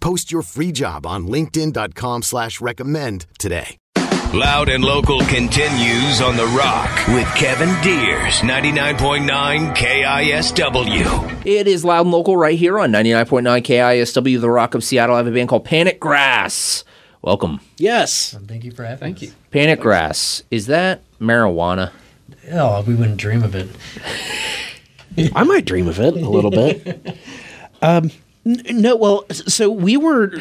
Post your free job on linkedin.com slash recommend today. Loud and local continues on The Rock with Kevin Deers, 99.9 KISW. It is loud and local right here on 99.9 KISW, The Rock of Seattle. I have a band called Panic Grass. Welcome. Yes. Thank you for having me. Thank us. you. Panic Grass. Is that marijuana? Oh, we wouldn't dream of it. I might dream of it a little bit. Um, n- no, well, so we were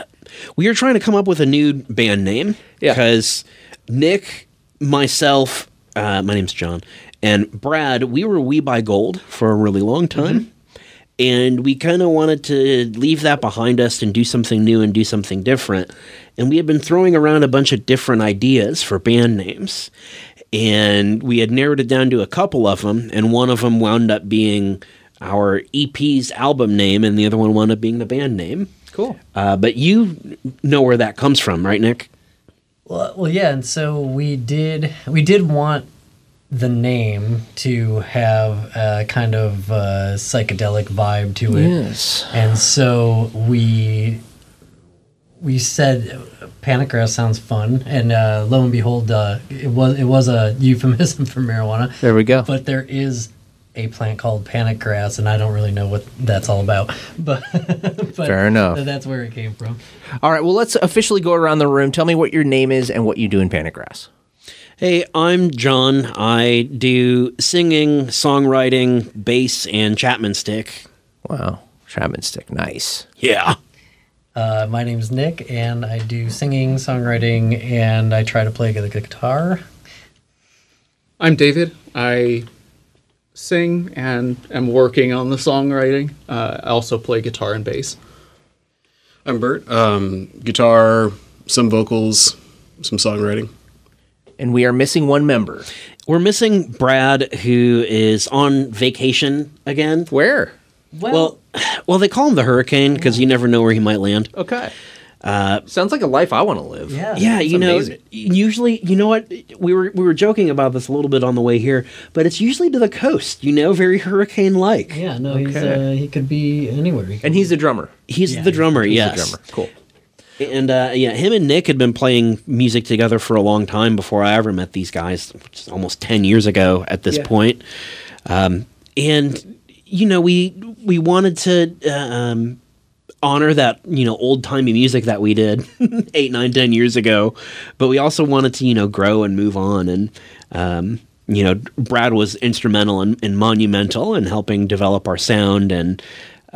we were trying to come up with a new band name Yeah. because Nick, myself, uh, my name's John, and Brad, we were We Buy Gold for a really long time. And we kind of wanted to leave that behind us and do something new and do something different. And we had been throwing around a bunch of different ideas for band names. And we had narrowed it down to a couple of them. And one of them wound up being our EP's album name, and the other one wound up being the band name. Cool. Uh, but you know where that comes from, right, Nick? Well, well, yeah, and so we did we did want the name to have a kind of uh, psychedelic vibe to it. Yes. And so we we said panic grass sounds fun, and uh, lo and behold, uh, it was it was a euphemism for marijuana. There we go. But there is a plant called panic grass, and I don't really know what that's all about. But, but Fair enough. That's where it came from. All right. Well, let's officially go around the room. Tell me what your name is and what you do in Panic Grass. Hey, I'm John. I do singing, songwriting, bass, and Chapman stick. Wow. Chapman stick. Nice. Yeah. Uh, my name's Nick, and I do singing, songwriting, and I try to play the guitar. I'm David. I sing and am working on the songwriting. Uh, I also play guitar and bass. I'm Bert. Um, guitar, some vocals, some songwriting. And we are missing one member. We're missing Brad, who is on vacation again. Where? Well, well, they call him the Hurricane because you never know where he might land. Okay. Uh, Sounds like a life I want to live. Yeah. Yeah, That's you know, amazing. usually, you know what? We were we were joking about this a little bit on the way here, but it's usually to the coast. You know, very hurricane-like. Yeah, no, he's uh, he could be anywhere. He could And he's the drummer. He's Yeah, the he's drummer. He's yes, the drummer. Cool. And uh, yeah, him and Nick had been playing music together for a long time before I ever met these guys, which is almost ten years ago at this Yeah. point. Um, and you know, we we wanted to uh, um, honor that you know old timey music that we did eight, nine, ten years ago, but we also wanted to you know grow and move on. And um, you know, Brad was instrumental and, and monumental in helping develop our sound and.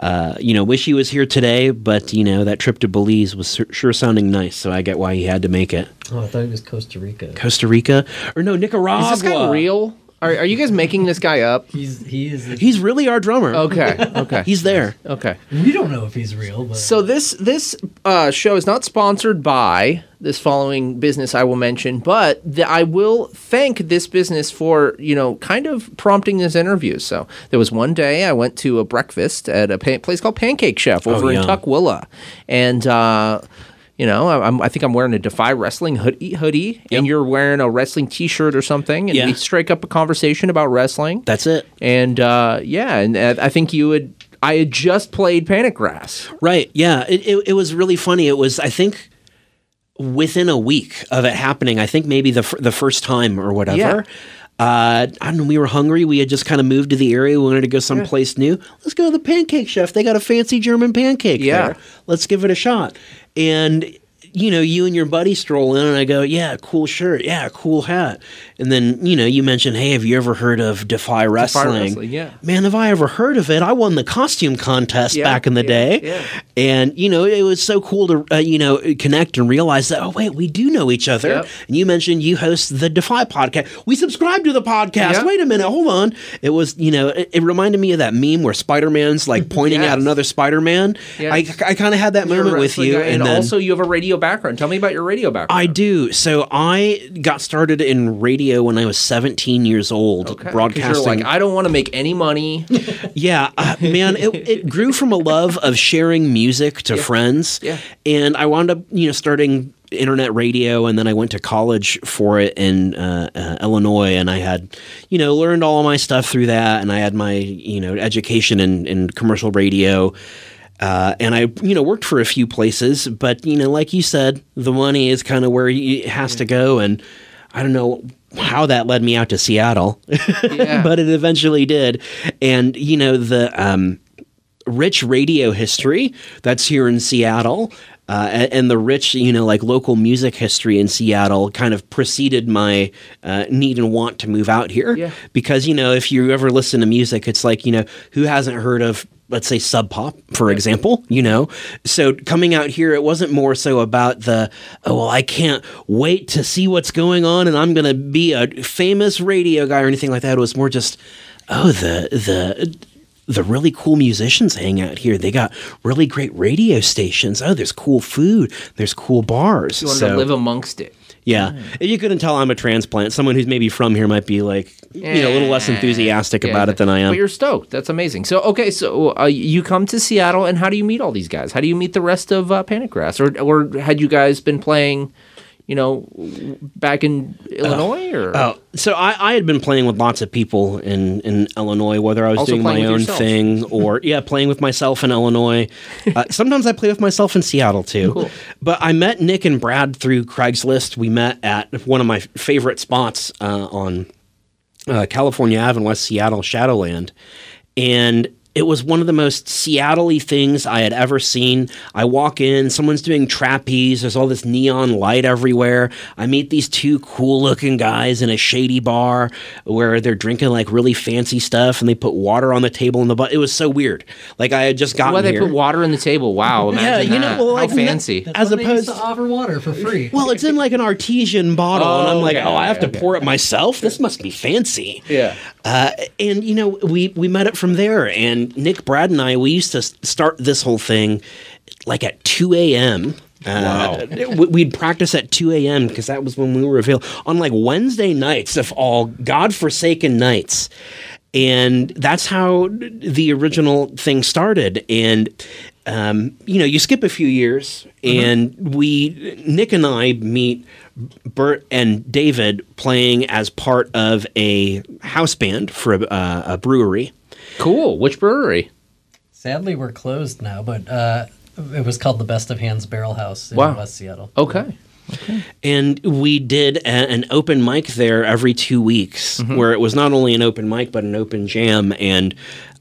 Uh, you know, wish he was here today, but you know that trip to Belize was sur- sure sounding nice, so I get why he had to make it. Oh, I thought it was Costa Rica. Costa Rica or no Nicaragua? Is this guy real? Are, are you guys making this guy up? He's he is. He's really our drummer. Okay. Okay. He's there. okay. we don't know if he's real, but So this this uh, show is not sponsored by this following business I will mention, but the, I will thank this business for you know kind of prompting this interview. So there was one day I went to a breakfast at a pa- place called Pancake Chef over in yum. Tukwila, and. Uh, you know, I- I'm, I think I'm wearing a Defy Wrestling hoodie, hoodie and you're wearing a wrestling T-shirt or something, and Yeah. we strike up a conversation about wrestling. That's it. And uh, yeah, and uh, I think you would. I had just played Panic Grass. Right. Yeah. It, it, it was really funny. It was, I think, within a week of it happening, I think maybe the, the first time or whatever. Yeah. Uh, I don't know. We were hungry. We had just kind of moved to the area. We wanted to go someplace new. Let's go to the Pancake Chef. They got a fancy German pancake Yeah. there. Let's give it a shot. And you know, you and your buddy stroll in, and I go, "Yeah, cool shirt, yeah, cool hat." And then you know, you mentioned, "Hey, have you ever heard of Defy Wrestling?" Wrestling, yeah. Man, have I ever heard of it? I won the costume contest Yeah, back in the yeah, day, yeah. and you know, it was so cool to uh, you know connect and realize that. Oh wait, we do know each other. Yep. And you mentioned you host the Defy podcast. We subscribe to the podcast. Yeah. Wait a minute, hold on. It was you know, it, it reminded me of that meme where Spider Man's like pointing Yes. at another Spider Man. Yeah. I I kind of had that You're moment with you, guy, and, then- also you have a radio background. Tell me about your radio background. I do. So I got started in radio when I was 17 years old, Okay, broadcasting. Like, I don't want to make any money. yeah, uh, man, it, it grew from a love of sharing music to friends. Yeah. And I wound up, you know, starting internet radio and then I went to college for it in uh, uh, Illinois and I had, you know, learned all of my stuff through that and I had my, you know, education in, in commercial radio. Uh, and I, you know, worked for a few places, but you know, like you said, the money is kind of where you, it has to go. And I don't know how that led me out to Seattle, Yeah. but it eventually did. And you know, the um, rich radio history that's here in Seattle. Uh, and the rich, you know, like local music history in Seattle kind of preceded my uh, need and want to move out here. Yeah. Because, you know, if you ever listen to music, it's like, you know, who hasn't heard of, let's say, Sub Pop, for example, you know? So coming out here, it wasn't more so about the, oh, well, I can't wait to see what's going on and I'm going to be a famous radio guy or anything like that. It was more just, oh, the, the, the really cool musicians hang out here. They got really great radio stations. Oh, there's cool food. There's cool bars. You want So- to live amongst it. Yeah. If you couldn't tell I'm a transplant, someone who's maybe from here might be like, you know, a little less enthusiastic Yeah, about it than I am. But you're stoked. That's amazing. So, okay, so uh, you come to Seattle, and how do you meet all these guys? How do you meet the rest of uh, Panic Grass? Or, or had you guys been playing, you know, back in Illinois? Or Oh, so I, I had been playing with lots of people in, in Illinois, whether I was Also doing my own yourself. thing or, yeah, playing with myself in Illinois. Uh, sometimes I play with myself in Seattle too. Cool. But I met Nick and Brad through Craigslist. We met at one of my favorite spots uh, on uh, California Ave in West Seattle, Shadowland. And it was one of the most Seattle-y things I had ever seen. I walk in, someone's doing trapeze, there's all this neon light everywhere. I meet these two cool-looking guys in a shady bar where they're drinking like really fancy stuff and they put water on the table in the butt. It was so weird. Like I had just gotten why they here. put water in the table? Wow, imagine you know, that. well, how like, fancy. as opposed to offer water for free. well, it's in like an artesian bottle, and I'm like, okay, oh, I have to okay, pour it myself. This must be fancy. Yeah. Uh, and you know, we we met up from there, and Nick, Brad, and I, we used to start this whole thing like at 2 a.m. Uh, w- We'd practice at 2 a.m. because that was when we were available on like Wednesday nights of all godforsaken nights. And that's how the original thing started. And, um, you know, you skip a few years, and we, Nick and I meet Bert and David playing as part of a house band for a, uh, a brewery. Cool. Which brewery? Sadly, we're closed now, but uh, it was called the Best of Hands Barrel House in Wow. West Seattle. Okay. Okay. And we did a, an open mic there every two weeks, where it was not only an open mic but an open jam. And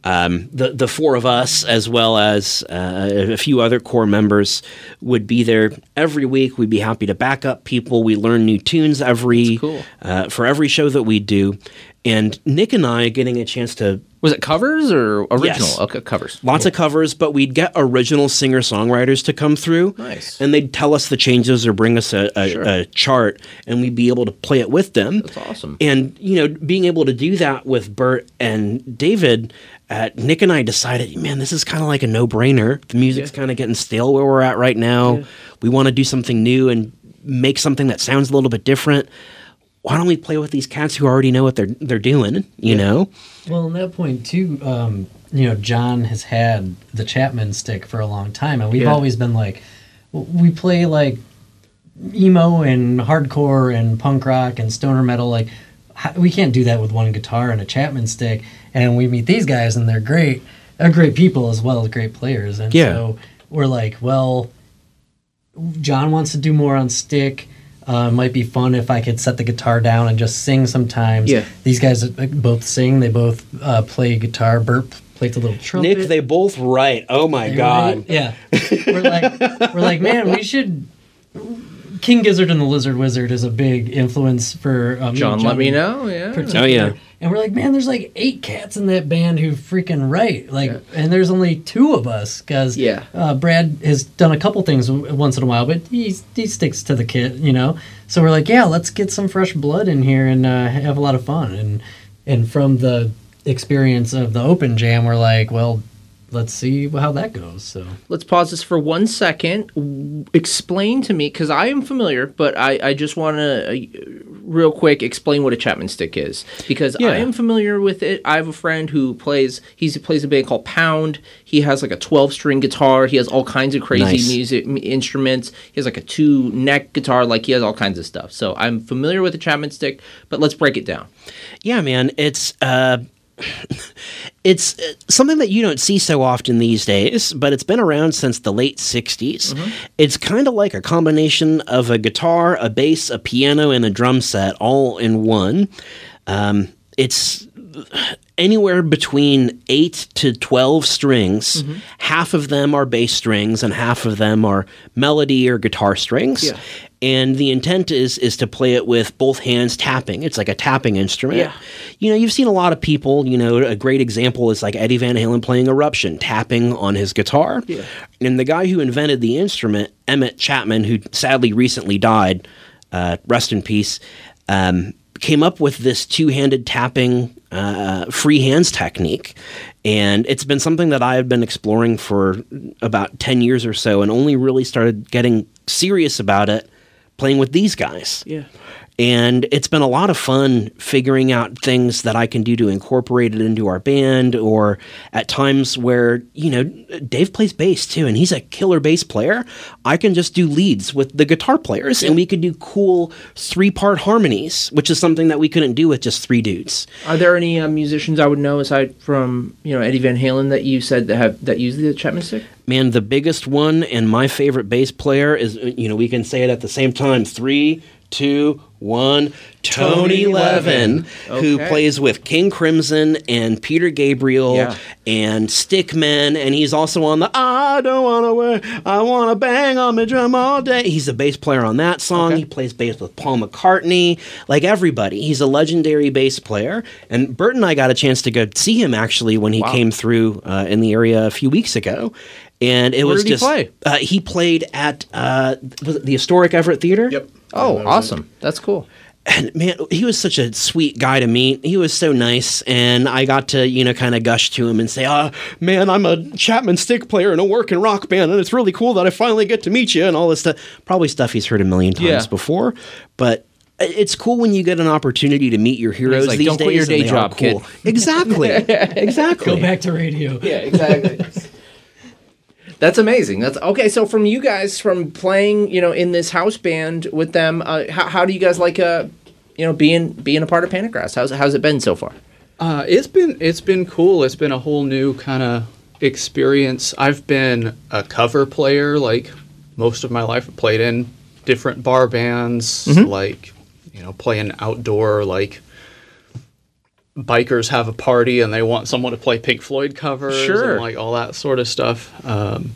um, the the four of us, as well as uh, a few other core members, would be there every week. We'd be happy to back up people. We learn new tunes every cool. uh, for every show that we do. And Nick and I getting a chance to Was it covers or original? Yes. Okay, covers. Lots of covers, but we'd get original singer songwriters to come through. Nice. And they'd tell us the changes or bring us a, a, Sure. a chart, and we'd be able to play it with them. That's awesome. And, you know, being able to do that with Bert and David, uh, Nick and I decided, man, this is kind of like a no brainer. The music's kind of getting stale where we're at right now. We want to do something new and make something that sounds a little bit different. Why don't we play with these cats who already know what they're they're doing? You know, Well, in that point too, um, you know, John has had the Chapman stick for a long time, and we've Yeah. always been like, we play like emo and hardcore and punk rock and stoner metal. Like, we can't do that with one guitar and a Chapman stick. And we meet these guys, and they're great. They're great people as well as great players. And Yeah. so we're like, well, John wants to do more on stick. Uh, it might be fun if I could set the guitar down and just sing sometimes. Yeah. These guys uh, both sing. They both uh, play guitar. Bert plays a little trumpet. Nick, they both write. Oh my They god. Yeah. we're like, we're like, man, we should, King Gizzard and the Lizard Wizard is a big influence for uh, me John, let me know. Yeah. particular. Oh, yeah. And we're like, man, there's like eight cats in that band who freaking write. Like, and there's only two of us because Yeah. uh, Brad has done a couple things w- once in a while, but he he sticks to the kit, you know. So we're like, yeah, let's get some fresh blood in here and uh, have a lot of fun. And and from the experience of the open jam, we're like, well, let's see how that goes. So Let's pause this for one second. Explain to me, because I am familiar, but I, I just want to, uh, real quick, explain what a Chapman stick is. Because Yeah. I am familiar with it. I have a friend who plays, he's, he plays a band called Pound. He has like a 12 string guitar. He has all kinds of crazy Nice. music m- instruments. He has like a two neck guitar. Like he has all kinds of stuff. So I'm familiar with the Chapman stick, but let's break it down. Yeah, man, it's uh, it's uh, something that you don't see so often these days, but it's been around since the late '60s. It's kind of like a combination of a guitar, a bass, a piano, and a drum set all in one. Um, it's anywhere between 8 to 12 strings. Half of them are bass strings and half of them are melody or guitar strings. Yeah. And the intent is is to play it with both hands tapping. It's like a tapping instrument. Yeah. You know, you've seen a lot of people, you know, a great example is like Eddie Van Halen playing Eruption, tapping on his guitar. Yeah. And the guy who invented the instrument, Emmett Chapman, who sadly recently died, uh, rest in peace, um, came up with this two-handed tapping uh, free hands technique and it's been something that i've been exploring for about 10 years or so and only really started getting serious about it playing with these guys Yeah. And it's been a lot of fun figuring out things that I can do to incorporate it into our band, or at times where, you know, Dave plays bass too, and he's a killer bass player. I can just do leads with the guitar players, and we could do cool three part harmonies, which is something that we couldn't do with just three dudes. Are there any uh, musicians I would know aside from you know Eddie Van Halen that you said that have that use the Chapman stick? Man, the biggest one and my favorite bass player is, you know, we can say it at the same time. Three, two, one. Tony Levin, who plays with King Crimson and Peter Gabriel Yeah. and Stick Men, and he's also on the I don't wanna wear, I wanna bang on my drum all day. He's a bass player on that song. Okay. He plays bass with Paul McCartney, like everybody. He's a legendary bass player. And Bert and I got a chance to go see him actually when he came through uh, in the area a few weeks ago. And it Where was did he just play? Uh, he played at uh, the historic Everett Theater. Yep. Oh, That awesome! That's cool. And man, he was such a sweet guy to meet. He was so nice, and I got to you know kind of gush to him and say, "Ah, man, I'm a Chapman stick player in a working rock band, and it's really cool that I finally get to meet you." And all this stuff, probably stuff he's heard a million times Yeah. before, but. It's cool when you get an opportunity to meet your heroes like, these "Don't days. quit your and day they are job, kid." cool. Exactly, exactly. go back to radio. Yeah, exactly. That's amazing. That's okay. So from you guys, from playing, you know, in this house band with them, uh, how, how do you guys like, uh, you know, being being a part of Panic Grass? How's how's it been so far? Uh, it's been it's been cool. It's been a whole new kind of experience. I've been a cover player like most of my life. I played in different bar bands, like you know, playing outdoor like bikers have a party and they want someone to play Pink Floyd covers Sure. and like all that sort of stuff. Um,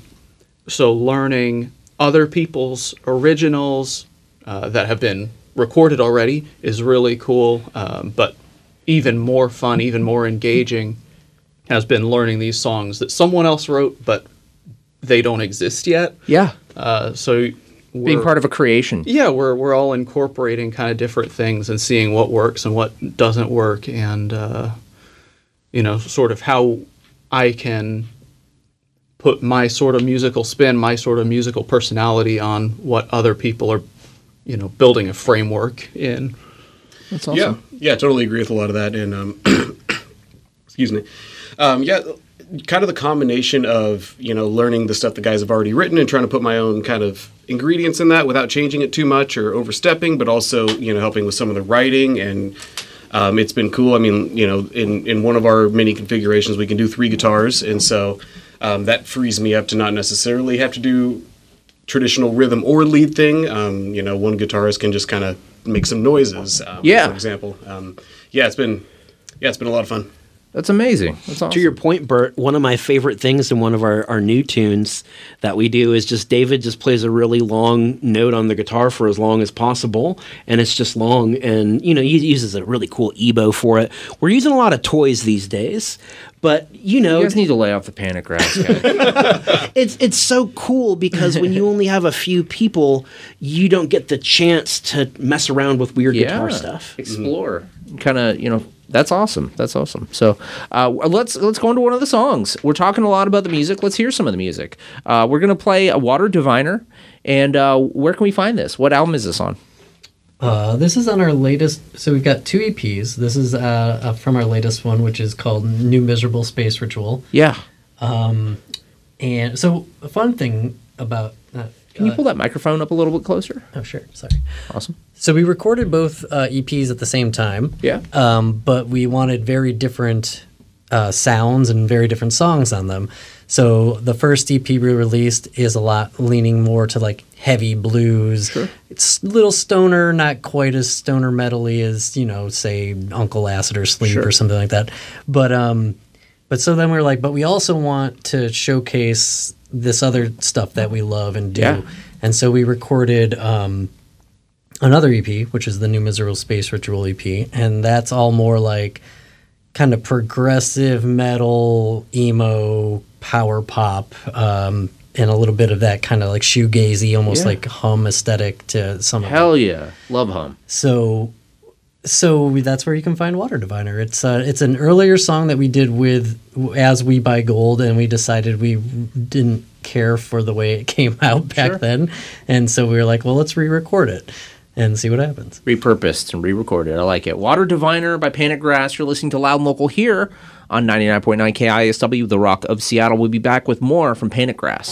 so learning other people's originals uh, that have been recorded already is really cool. Um, but even more fun, even more engaging, has been learning these songs that someone else wrote, but they don't exist yet. Yeah, Uh, so being we're- part of a creation. yeah, we're we're all incorporating kind of different things and seeing what works and what doesn't work, and uh, you know, sort of how I can put my sort of musical spin, my sort of musical personality on what other people are, you know, building a framework in. That's awesome. Yeah, yeah, totally agree with a lot of that. And um, excuse me, um, yeah, kind of the combination of you know learning the stuff the guys have already written and trying to put my own kind of ingredients in that without changing it too much or overstepping, but also you know helping with some of the writing and. Um, it's been cool. I mean, you know, in, in one of our mini configurations, we can do three guitars, and so um, that frees me up to not necessarily have to do traditional rhythm or lead thing. Um, you know, one guitarist can just kind of make some noises. Um, Yeah. For example. Um, yeah, it's been yeah, it's been a lot of fun. That's amazing. That's awesome. To your point, Bert, one of my favorite things in one of our, our new tunes that we do is just David just plays a really long note on the guitar for as long as possible. And it's just long. And, you know, he uses a really cool EBow for it. We're using a lot of toys these days. But, you know, you guys need to lay off the panic grass, it's it's so cool because when you only have a few people, you don't get the chance to mess around with weird guitar stuff. Explore. Kind of, you know, that's awesome. That's awesome. So uh, let's let's go into one of the songs. We're talking a lot about the music. Let's hear some of the music. Uh, we're gonna play a Water Diviner. And uh, where can we find this? What album is this on? Uh, this is on our latest. So we've got two EPs. This is uh, uh, from our latest one, which is called "New Miserable Space Ritual." Yeah. Um, and so a fun thing about. Can you pull that microphone up a little bit closer? Oh, sure. Sorry. Awesome. So we recorded both uh, EPs at the same time. Yeah. Um, but we wanted very different uh, sounds and very different songs on them. So the first EP we released is a lot leaning more to like heavy blues. Sure. It's a little stoner, not quite as stoner metally as you know, say Uncle Acid or Sleep Sure. or something like that. But um, but so then we are like, but we also want to showcase this other stuff that we love and do. Yeah. And so we recorded um, another EP, which is the new Miserable Space Ritual EP, and that's all more like kind of progressive metal, emo, power pop, um, and a little bit of that kind of like shoegazy, almost Yeah. like hum aesthetic to some. Hell yeah. Love hum. So, so we- that's where you can find Water Diviner. It's uh, it's an earlier song that we did with As We Buy Gold, and we decided we didn't care for the way it came out back Sure. then, and so we were like, well, let's re-record it and see what happens. repurposed and re-recorded. I like it. Water Diviner by Panic Grass. You're listening to Loud and Local here on 99.9 KISW, The Rock of Seattle. We'll be back with more from Panic Grass.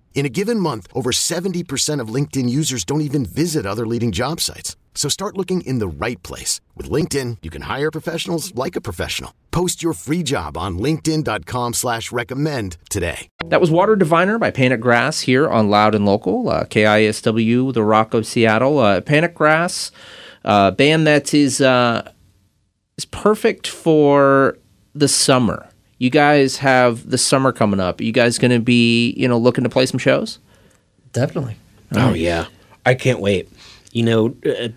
In a given month, over 70% of LinkedIn users don't even visit other leading job sites. So start looking in the right place. With LinkedIn, you can hire professionals like a professional. Post your free job on linkedin.com slash recommend today. That was Water Diviner by Panic Grass here on Loud and Local, uh, KISW, the Rock of Seattle. Uh, Panic Grass, uh, band that is, uh, is perfect for the summer. You guys have the summer coming up. Are you guys going to be, you know, looking to play some shows? Definitely. Oh yeah, I can't wait. You know, uh,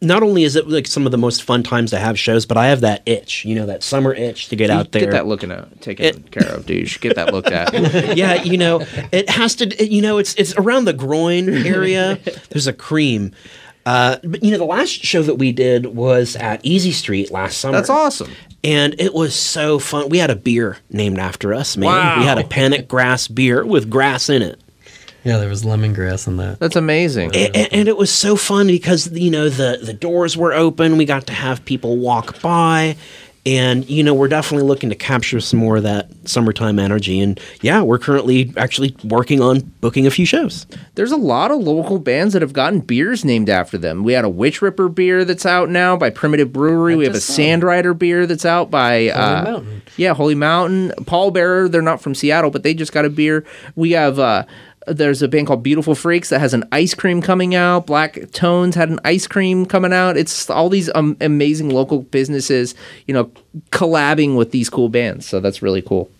not only is it like some of the most fun times to have shows, but I have that itch. You know, that summer itch to get out there. Get that looking at, taken care of, dude. You should get that looked at. yeah, you know, it has to. it- you know, it's it's around the groin area. There's a cream. Uh, but you know, the last show that we did was at Easy Street last summer. That's awesome. And it was so fun. We had a beer named after us, man. Wow. We had a panic grass beer with grass in it. Yeah, there was lemongrass in that. That's amazing. A- a- and, it was so fun because you know the the doors were open. We got to have people walk by, and you know we're definitely looking to capture some more of that summertime energy. And yeah, we're currently actually working on booking a few shows. There's a lot of local bands that have gotten beers named after them. We had a Witch Ripper beer that's out now by Primitive Brewery. we have a. Sand Rider beer that's out by uh, Mountain. Yeah, Holy Mountain. Pallbearer. They're not from Seattle, but they just got a beer. We have. Uh, there's a band called Beautiful Freaks that has an ice cream coming out. Black Tones had an ice cream coming out. It's all these um, amazing local businesses, you know, collabing with these cool bands. So that's really cool.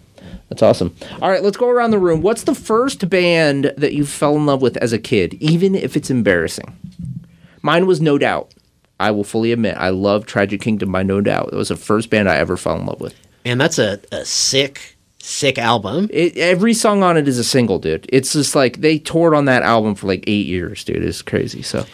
That's awesome. All right, let's go around the room. What's the first band that you fell in love with as a kid, even if it's embarrassing? Mine was No Doubt. I will fully admit, I love Tragic Kingdom by No Doubt. It was the first band I ever fell in love with. And that's a, a sick, sick album. It, every song on it is a single, dude. It's just like they toured on that album for like eight years, dude. It's crazy. So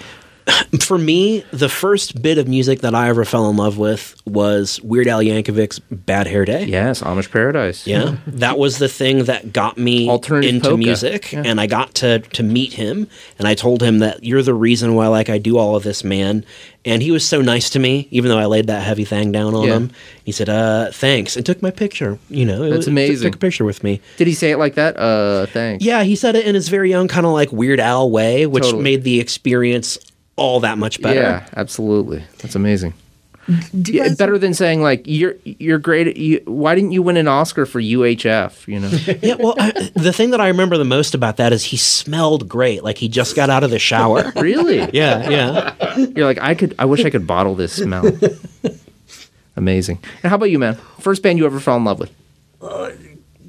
For me, the first bit of music that I ever fell in love with was Weird Al Yankovic's Bad Hair Day. yes, Amish Paradise. Yeah, that was the thing that got me into polka. music, Yeah. and I got to to meet him, and I told him that you're the reason why like I do all of this, man. And he was so nice to me, even though I laid that heavy thing down on Yeah. him. He said, "Uh, thanks," and took my picture. You know, it That's was- amazing. Took a picture with me. Did he say it like that? Uh, thanks. Yeah, he said it in his very own kind of like Weird Al way, which Totally. made the experience all that much better. Yeah, absolutely. That's amazing. Yeah, better than saying like you're you're great. You, why didn't you win an Oscar for UHF? You know, Yeah, well, I, the thing that I remember the most about that is he smelled great, like he just got out of the shower. really? yeah, yeah. You're like I could. I wish I could bottle this smell. Amazing. And how about you, man? First band you ever fell in love with? Uh,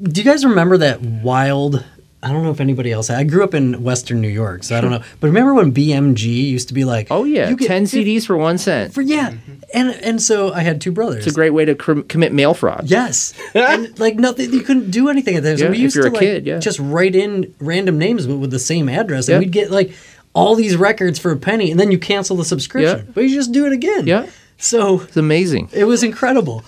do you guys remember that wild? I don't know if anybody else. I grew up in Western New York, so I don't know. But remember when BMG used to be like, Oh yeah, you get ten CDs for one cent. for yeah, and and so I had two brothers. It's a great way to cr- commit mail fraud. Yes, and like nothing. You couldn't do anything at that. So Yeah, we if used you're to a like kid, yeah. just write in random names but with the same address, and Yeah. we'd get like all these records for a penny, and then you cancel the subscription, Yeah. but you just do it again. Yeah, So it's amazing. it was incredible.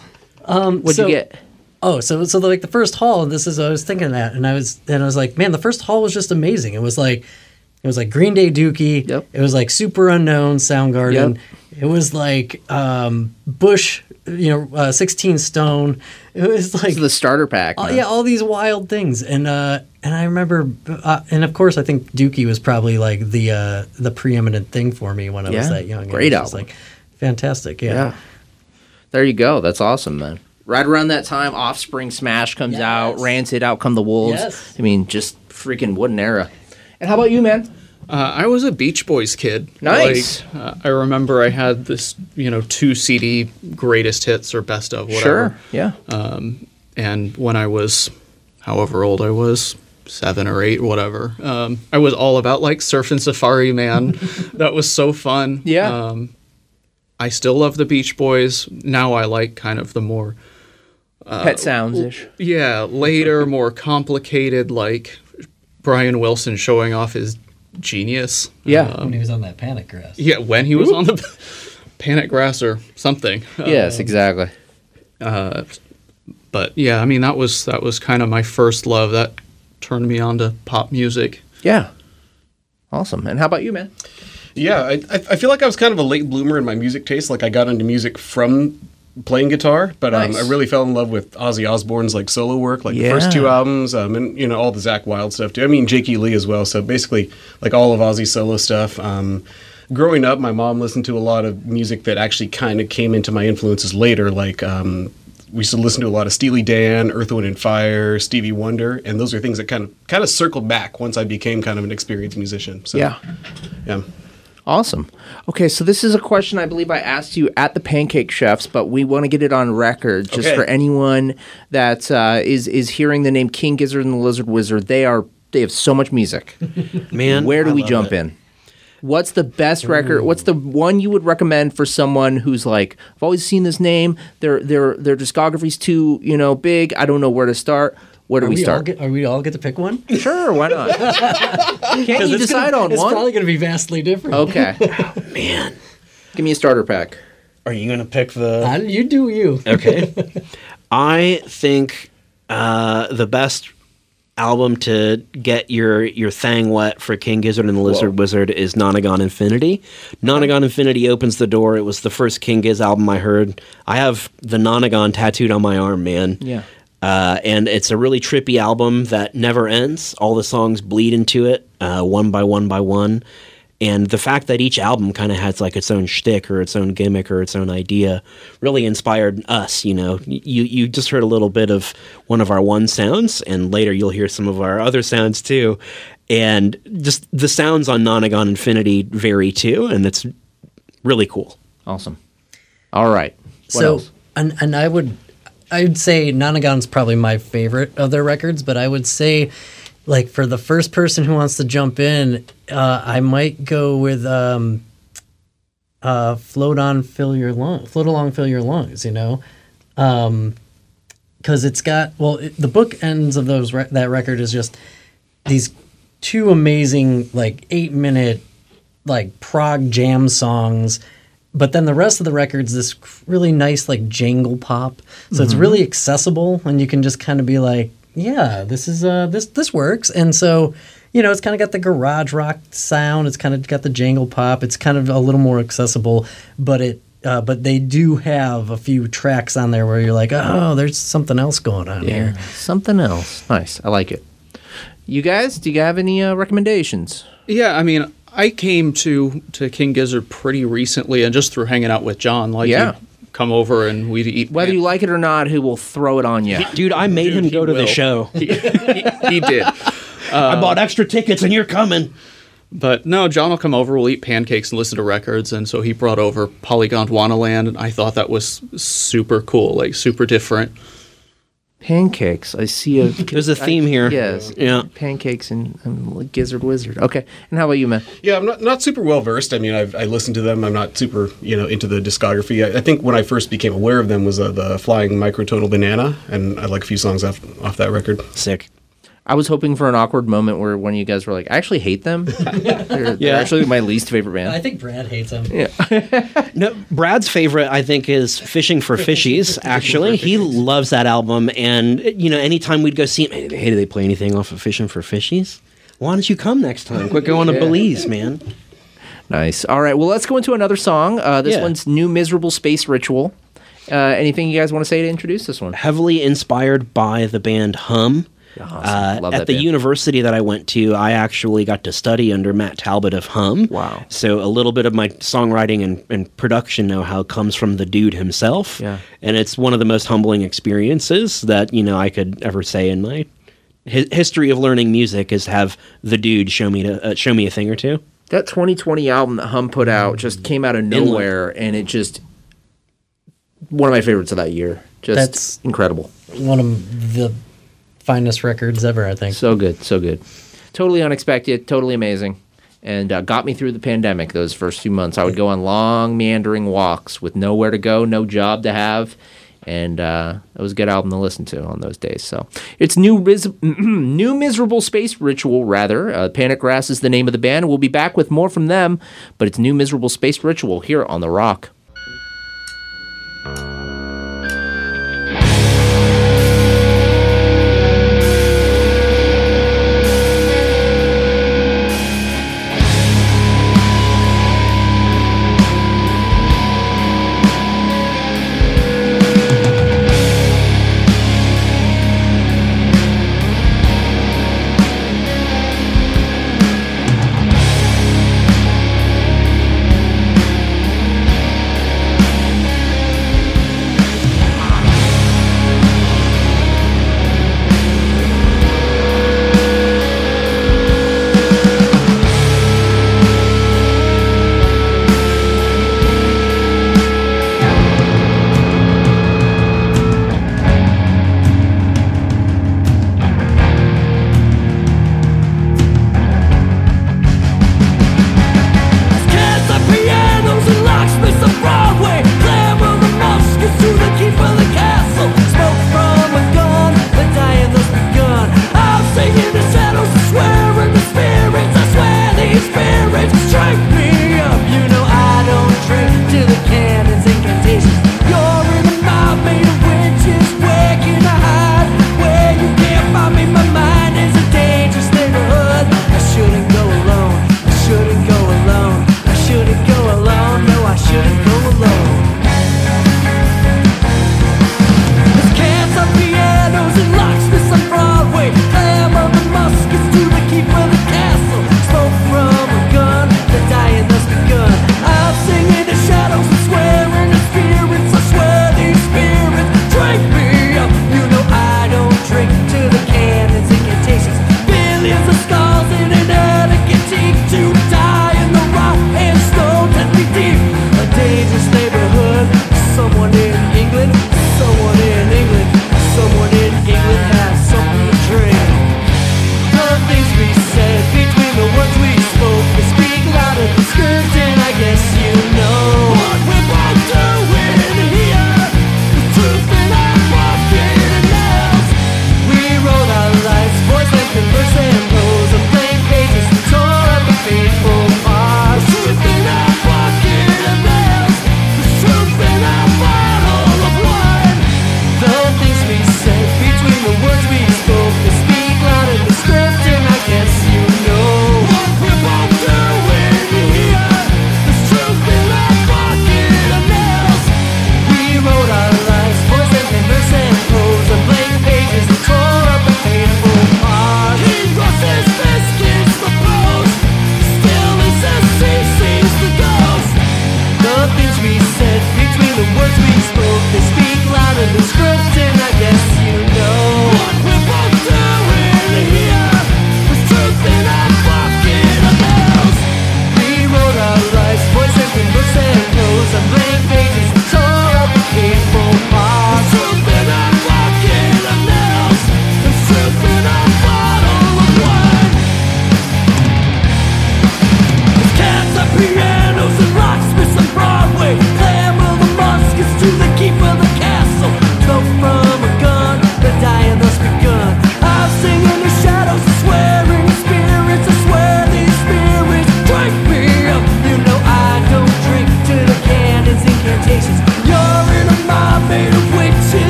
Um, What'd so- you get? Oh, so so like the first haul, and this is I was thinking that, and I was and I was like, man, the first haul was just amazing. It was like It was like Green Day Dookie. Yep. It was like Superunknown Soundgarden. Yep. It was like um, Bush, you know, uh, 16 Stone. It was like the starter pack. all. Yeah, all these wild things. And uh, and I remember, uh, and of course, I think Dookie was probably like the uh, the preeminent thing for me when I was that young. It Great was album. like fantastic. Yeah. Yeah. There you go. That's awesome, man. Right around that time, Offspring Smash comes out, Yes. Rancid, Out Come the Wolves. Yes. I mean, just freaking what an era. And how about you, man? Uh, I was a Beach Boys kid. Nice. Like, uh, I remember I had this, you know, two CD greatest hits or best of whatever. Sure. Yeah. And when I was, however old I was, seven or eight, whatever, um, I was all about like Surfin' Safari Man. that was so fun. Yeah. Um, I still love the Beach Boys. Now I like kind of the more, Uh, Pet Sounds ish. yeah, later, more complicated, like Brian Wilson showing off his genius. Yeah. Um, when he was on that panic grass. Yeah, when he was on the Panic Grass or something. yes, um, exactly. Uh, but yeah, I mean that was that was kind of my first love. That turned me on to pop music. Yeah. Awesome. And how about you, man? Yeah, I, I I feel like I was kind of a late bloomer in my music taste. Like I got into music from playing guitar, but um, I really fell in love with Ozzy Osbourne's like solo work, like the first two albums, um, and you know all the Zakk Wylde stuff too. I mean Jakey Lee as well. So basically, like all of Ozzy's solo stuff. Um, growing up, my mom listened to a lot of music that actually kind of came into my influences later, like. Um, we used to listen to a lot of Steely Dan, Earth, Wind, and Fire, Stevie Wonder, and those are things that kind of kind of circled back once I became kind of an experienced musician. So, Yeah. yeah. Awesome. Okay, so this is a question I believe I asked you at the Pancake Chefs, but we want to get it on record just Okay. for anyone that uh, is is hearing the name King Gizzard and the Lizard Wizard. They are they have so much music. Man, Where do I we jump it. in? What's the best record? What's the one you would recommend for someone who's like, I've always seen this name. Their their their discography's too you know big. I don't know where to start. Where do Are we, we, start? get, are we all get to pick one? sure, why not? Can't you decide gonna, on it's one? It's probably going to be vastly different. okay. man, give me a starter pack. Are you gonna pick the? Uh, you do you. Okay. I think uh, the best album to get your your thang wet for King Gizzard and the Lizard Wizard is Nonagon Infinity. Nonagon Infinity opens the door. It was the first King Giz album I heard. I have the Nonagon tattooed on my arm, man. Yeah. Uh, and it's a really trippy album that never ends. All the songs bleed into it, uh, one by one by one. And the fact that each album kind of has like its own shtick or its own gimmick or its own idea really inspired us. You know, you you just heard a little bit of one of our one sounds, and later you'll hear some of our other sounds too. And just the sounds on Nonagon Infinity vary too, and that's really cool. Awesome. All right. What so, else? and and I would, I would say Nonagon's probably my favorite of their records, but I would say, like for the first person who wants to jump in, uh, I might go with um, uh, "Float on, fill your Lungs." float along, fill your lungs." You know, because it's got well, it, the book ends of those re- that record is just these two amazing like eight minute like prog jam songs but then the rest of the record's this really nice like jangle pop so it's really accessible and you can just kind of be like yeah this is uh this this works and so you know it's kind of got the garage rock sound it's kind of got the jangle pop it's kind of a little more accessible but it uh, but they do have a few tracks on there where you're like oh there's something else going on here Something else. Nice. I like it. You guys, do you have any uh, recommendations? Yeah, I mean, I came to to King Gizzard pretty recently, and just through hanging out with John, like Yeah. come over and we'd eat. Whether you like it or not, who will throw it on you? Dude, I made him go to the show. he, he did. I uh, bought extra tickets, and you're coming. But no, John will come over, we'll eat pancakes and listen to records. And so he brought over Polygondwanaland, and I thought that was super cool, like super different. Pancakes. I see a. There's a theme here. Yes. Yeah. Pancakes and, and Gizzard Wizard. Okay. And how about you, man? Yeah, I'm not, not super well versed. I mean, I've, I listened to them. I'm not super, you know, into the discography. I, I think when I first became aware of them was uh, the Flying Microtonal Banana, and I like a few songs off off that record. Sick. I was hoping for an awkward moment where one of you guys were like, I actually hate them. they're, they're Yeah. actually my least favorite band. i think brad hates them Yeah. No, Brad's favorite, I think, is Fishing for Fishies. Actually, he loves that album, and you know, anytime we'd go see him, hey, hey, do they play anything off of Fishing for Fishies? Why don't you come next time? Quit going to Belize, man. Nice. All right. Well, let's go into another song. Uh, this Yeah. one's "New Miserable Space Ritual." Uh, anything you guys want to say to introduce this one? Heavily inspired by the band Hum. Uh, Love at the band. university that I went to, I actually got to study under Matt Talbot of Hum. Wow. So a little bit of my songwriting and, and production know-how comes from the dude himself. Yeah. And it's one of the most humbling experiences that, you know, I could ever say in my hi- history of learning music is have the dude show me to uh, show me a thing or two. That 2020 album that Hum put out just came out of nowhere, and it just one of my favorites of that year. Just That's- incredible. One of the finest records ever, I think. So good, so good. Totally unexpected, totally amazing, and uh, got me through the pandemic. Those first few months, I would go on long, meandering walks with nowhere to go, no job to have, and uh, it was a good album to listen to on those days. So it's new, Riz- new miserable space ritual. Rather, uh, Panic Grass is the name of the band. We'll be back with more from them, but it's new miserable space ritual here on the Rock.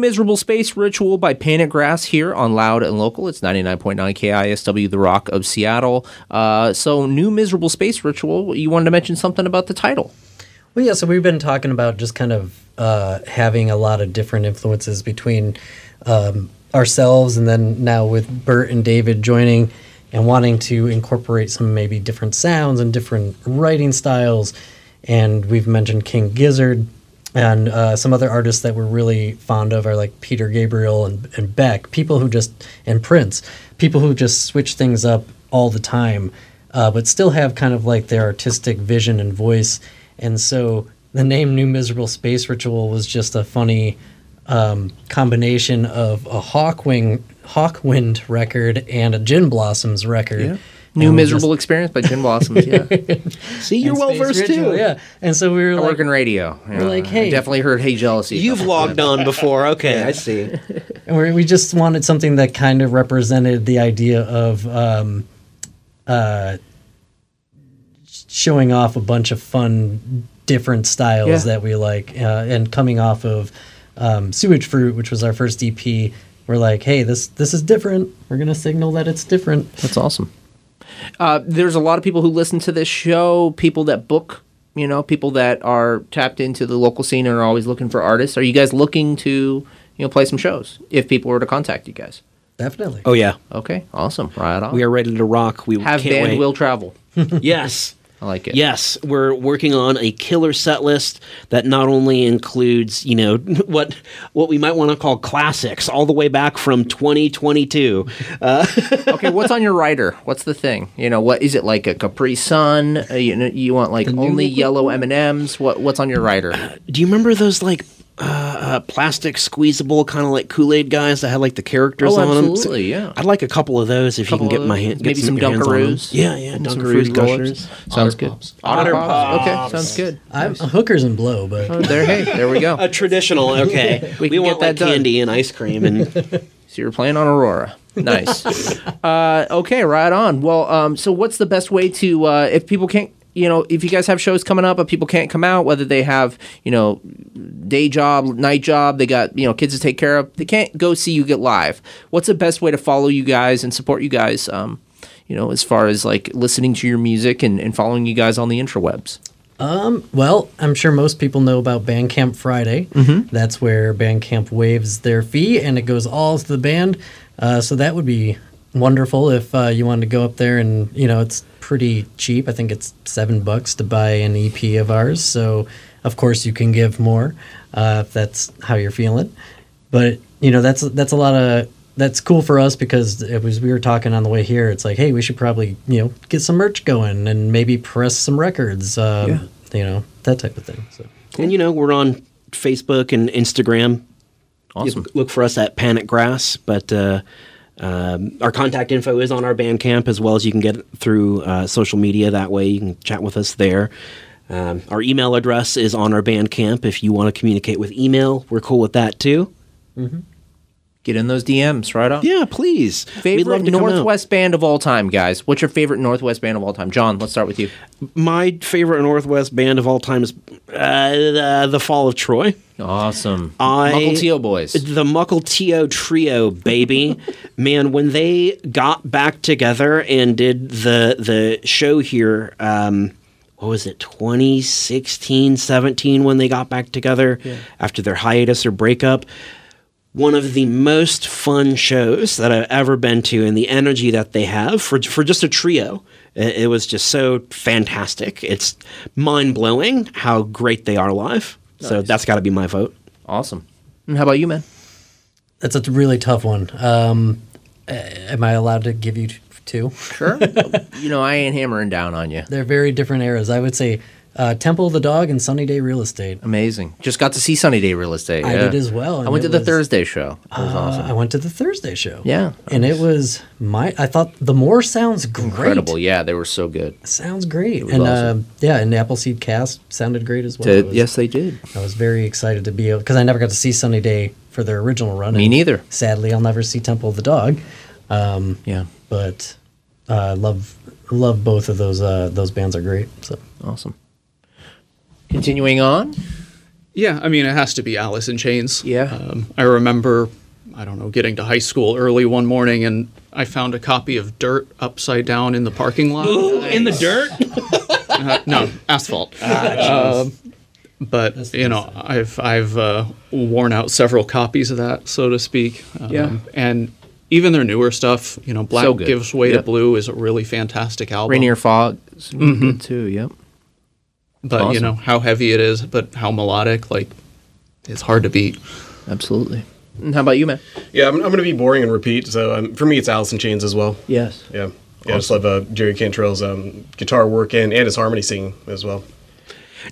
Miserable Space Ritual by Panic Grass here on Loud and Local. It's 99.9 KISW, The Rock of Seattle. Uh, so, New Miserable Space Ritual, you wanted to mention something about the title. Well, yeah, so we've been talking about just kind of uh, having a lot of different influences between um, ourselves and then now with Bert and David joining and wanting to incorporate some maybe different sounds and different writing styles. And we've mentioned King Gizzard and uh, some other artists that we're really fond of are like Peter Gabriel and, and Beck, people who just, and Prince, people who just switch things up all the time, uh, but still have kind of like their artistic vision and voice. And so the name New Miserable Space Ritual was just a funny um, combination of a Hawkwing, Hawkwind record and a Gin Blossoms record. Yeah. New And we Miserable Experience by Gin Blossoms. Yeah. See, you're well versed too. Yeah. And so we were I like, work in radio. We're like, I hey. definitely heard Hey Jealousy. You've logged times. on before. Okay, I see. and we we just wanted something that kind of represented the idea of um, uh, showing off a bunch of fun different styles Yeah. that we like uh, and coming off of um, sewage fruit which was our first ep we're like hey this this is different we're gonna signal that it's different That's awesome. Uh, there's a lot of people who listen to this show, people that book, you know, people that are tapped into the local scene and are always looking for artists. Are you guys looking to, you know, play some shows if people were to contact you guys? definitely Oh yeah, Okay, awesome. Right on. we are ready to rock. We Have can't band wait. will travel. yes. I like it. Yes, we're working on a killer set list that not only includes, you know, what what we might want to call classics, all the way back from 2022. okay, what's on your rider? What's the thing? You know, what is it like a Capri Sun? Uh, you, know, you want like only yellow M and M's? What What's on your rider? Do you remember those like uh, uh, plastic squeezable kind of like Kool Aid guys that had like the characters Oh, on them? absolutely, yeah. I'd like a couple of those if Couple you can get my those. hand. get maybe some your hands on them. Dunkaroos. Yeah, yeah, Some Dunkaroos, Fruity Roll-Ups. gushers. Sounds good. Otter Pops. Okay, sounds good. i'm hookers and blow but Oh, there, hey, there we go. A traditional, okay. We we, can want get that like done. candy and ice cream and So you're playing on Aurora. Nice. uh, okay, right on. Well, um, so what's the best way to uh, if people can't, you know, if you guys have shows coming up, but people can't come out, whether they have, you know, day job, night job, they got you know kids to take care of, they can't go see you get live. What's the best way to follow you guys and support you guys? Um, you know, as far as like listening to your music and, and following you guys on the intrawebs. Um, well, I'm sure most people know about Bandcamp Friday. Mm-hmm. That's where Bandcamp waives their fee and it goes all to the band. Uh, so that would be wonderful if uh, you wanted to go up there and, you know, it's pretty cheap. I think it's seven bucks to buy an EP of ours. So, of course, you can give more uh, if that's how you're feeling. But, you know, that's that's a lot of that's cool for us because it was we were talking on the way here. It's like, hey, we should probably you know get some merch going and maybe press some records. Um, You know that type of thing. So and you know we're on Facebook and Instagram. Awesome. You look for us at Panic Grass, but uh, um, our contact info is on our Bandcamp as well as you can get through uh, social media. That way you can chat with us there. Um, our email address is on our Bandcamp. If you want to communicate with email, we're cool with that too. Get in those DMs, right on. Yeah, please. Favorite love to come out. Northwest band of all time, guys. What's your favorite Northwest band of all time? John, let's start with you. My favorite Northwest band of all time is uh, the, the Fall of Troy. Awesome. I- Mukilteo Boys. The Mukilteo Trio, baby. Man, when they got back together and did the the show here, um, what was it, 2016, 17, when they got back together after their hiatus or breakup? One of the most fun shows that I've ever been to, and the energy that they have for, for just a trio. It, it was just so fantastic. It's mind blowing how great they are live. So that's got to be my vote. Awesome. And how about you, man? that's a really tough one. Um, am I allowed to give you two? Sure. you know, I ain't hammering down on you. They're very different eras. I would say uh, Temple of the Dog and Sunny Day Real Estate. Amazing. Just got to see Sunny Day Real Estate. I yeah. did as well, I went to the was- Thursday show. It was Uh, awesome. I went to the Thursday show. Yeah. and it was my. I thought the more sounds great. Incredible. Yeah, they were so good. Sounds great, and awesome. uh, yeah, and Appleseed cast sounded great as well. It was- yes, they did. I was very excited to be able because I never got to see Sunny Day for their original run. Me neither. Sadly, I'll never see Temple of the Dog. Um, Yeah. but uh, love love both of those. Uh, those bands are great. So Awesome. Continuing on. Yeah, I mean, it has to be Alice in Chains. Yeah. Um, I remember, I don't know, getting to high school early one morning and I found a copy of Dirt upside down in the parking lot. In the dirt? Uh, no, asphalt. Ah, um, but you know, I've I've uh, worn out several copies of that, so to speak. Um, Yeah. and even their newer stuff, you know, Black So. Gives Way Yep. to Blue is a really fantastic album. Rainier Fog is Mhm. good too. Yep. But you know how heavy it is, but how melodic, like it's hard to beat. Absolutely. And how about you, man? Yeah, I'm, I'm going to be boring and repeat. So um, for me, it's Alice in Chains as well. Yes. Yeah. Yeah, I just love uh, Jerry Cantrell's um, guitar work and, and his harmony singing as well.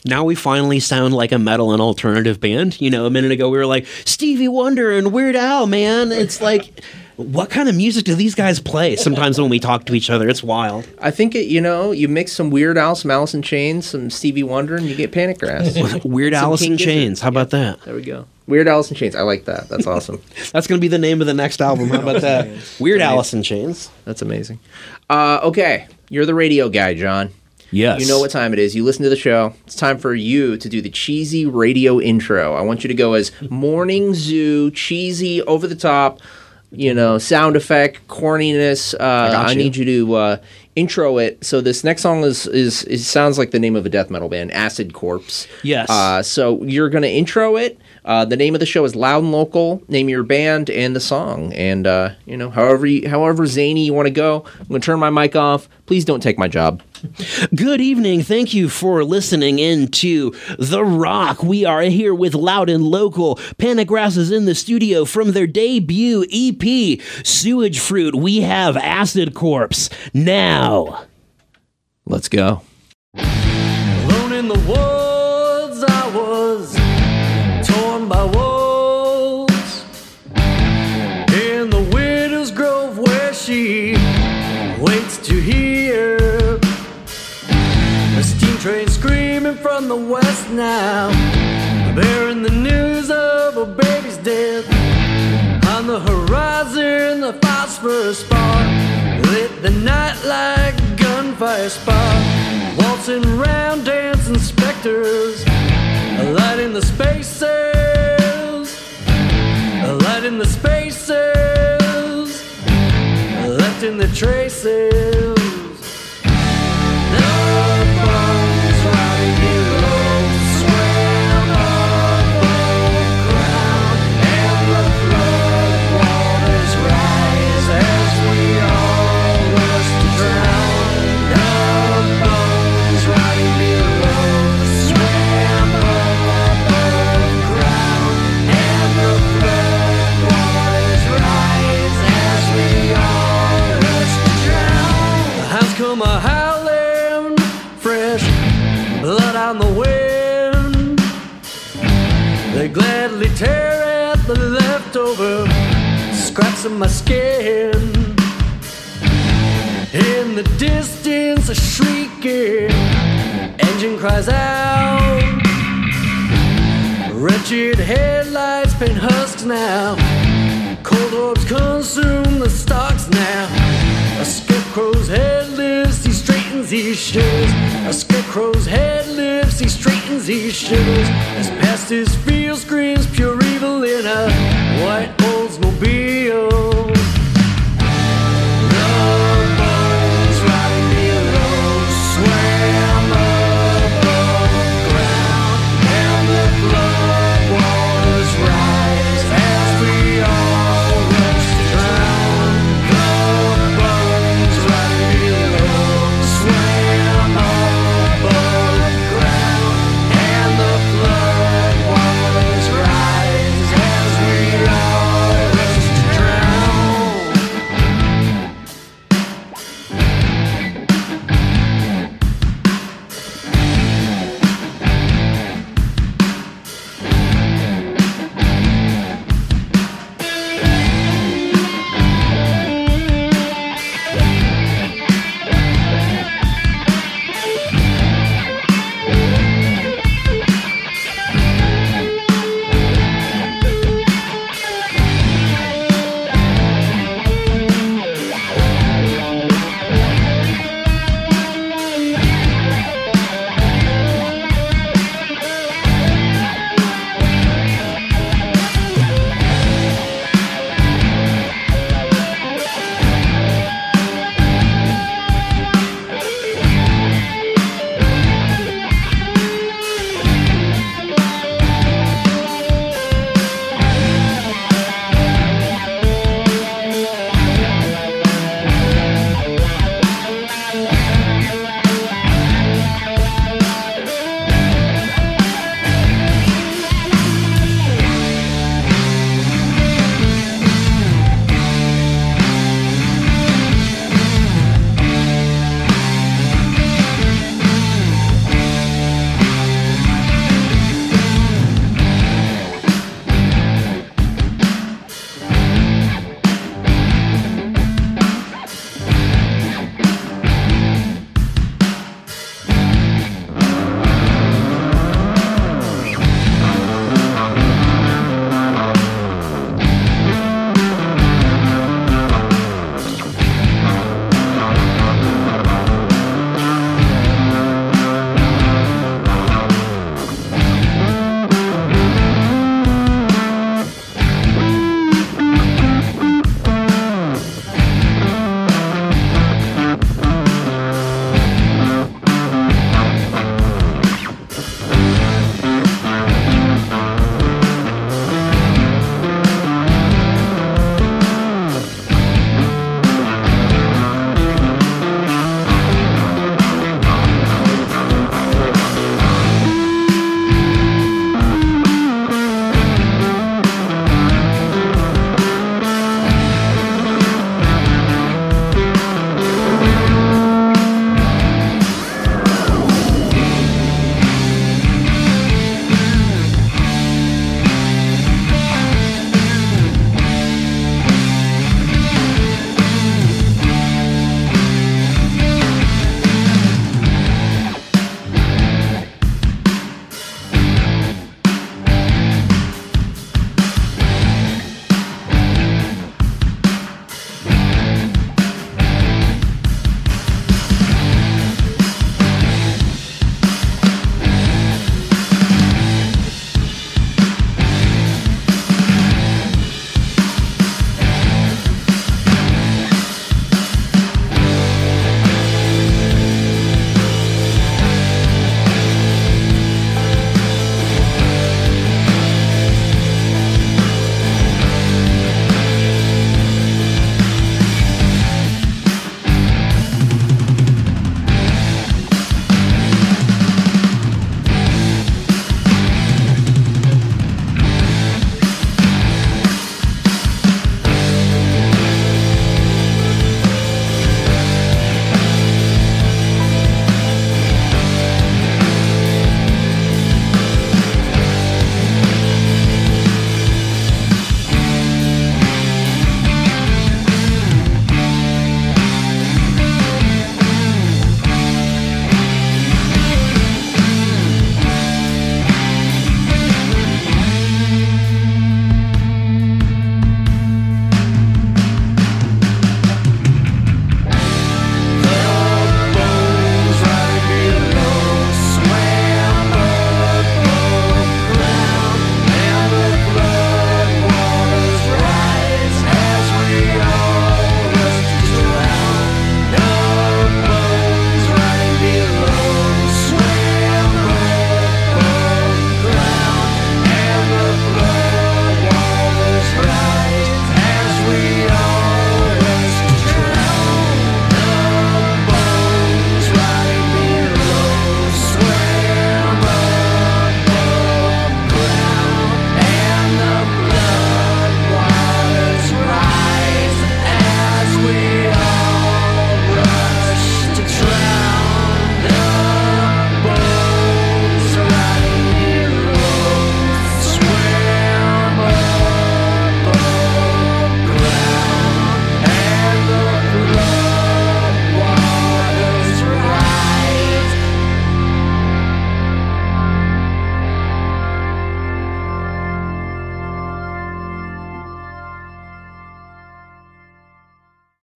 Now we finally sound like a metal and alternative band. You know, a minute ago we were like Stevie Wonder and Weird Al, man. It's like, what kind of music do these guys play? Sometimes when we talk to each other, it's wild. I think it. You know, you mix some Weird Al, some Alice in Chains, some Stevie Wonder, and you get Panic Grass. Weird Some Alice King in Gizzard. Chains. How about that? There we go. Weird Alice in Chains. I like that. That's awesome. That's going to be the name of the next album. How about that? Weird Alice in Chains. That's amazing. Uh, okay, you're the radio guy, John. Yes. You know what time it is. You listen to the show. It's time for you to do the cheesy radio intro. I want you to go as morning zoo, cheesy, over the top, you know, sound effect, corniness. Uh, I, you. need you to uh, intro it. So this next song is, is is sounds like the name of a death metal band, Acid Corpse. Yes. Uh, so you're gonna intro it. Uh, the name of the show is Loud and Local. Name your band and the song, and uh, you know, however you, however zany you want to go. I'm gonna turn my mic off. Please don't take my job. Good evening. Thank you for listening in to The Rock. We are here with Loud and Local. Panic Grass is in the studio from their debut EP, Sewage Fruit. We have Acid Corpse now. Let's go. Alone in the woods, from the west now, bearing the news of a baby's death. On the horizon, the phosphorus spark lit the night like gunfire spark. Waltzing round, dancing specters, lighting the spaces, lighting the spaces, left in the traces. The leftover scraps of my skin. In the distance, a shrieking engine cries out. Wretched headlights paint husks now. Cold orbs consume the stalks now. A scarecrow's head lifts, he straightens, he shivers. A scarecrow's head lifts, he straightens, he shivers. As past his field screams pure evil in a white Oldsmobile.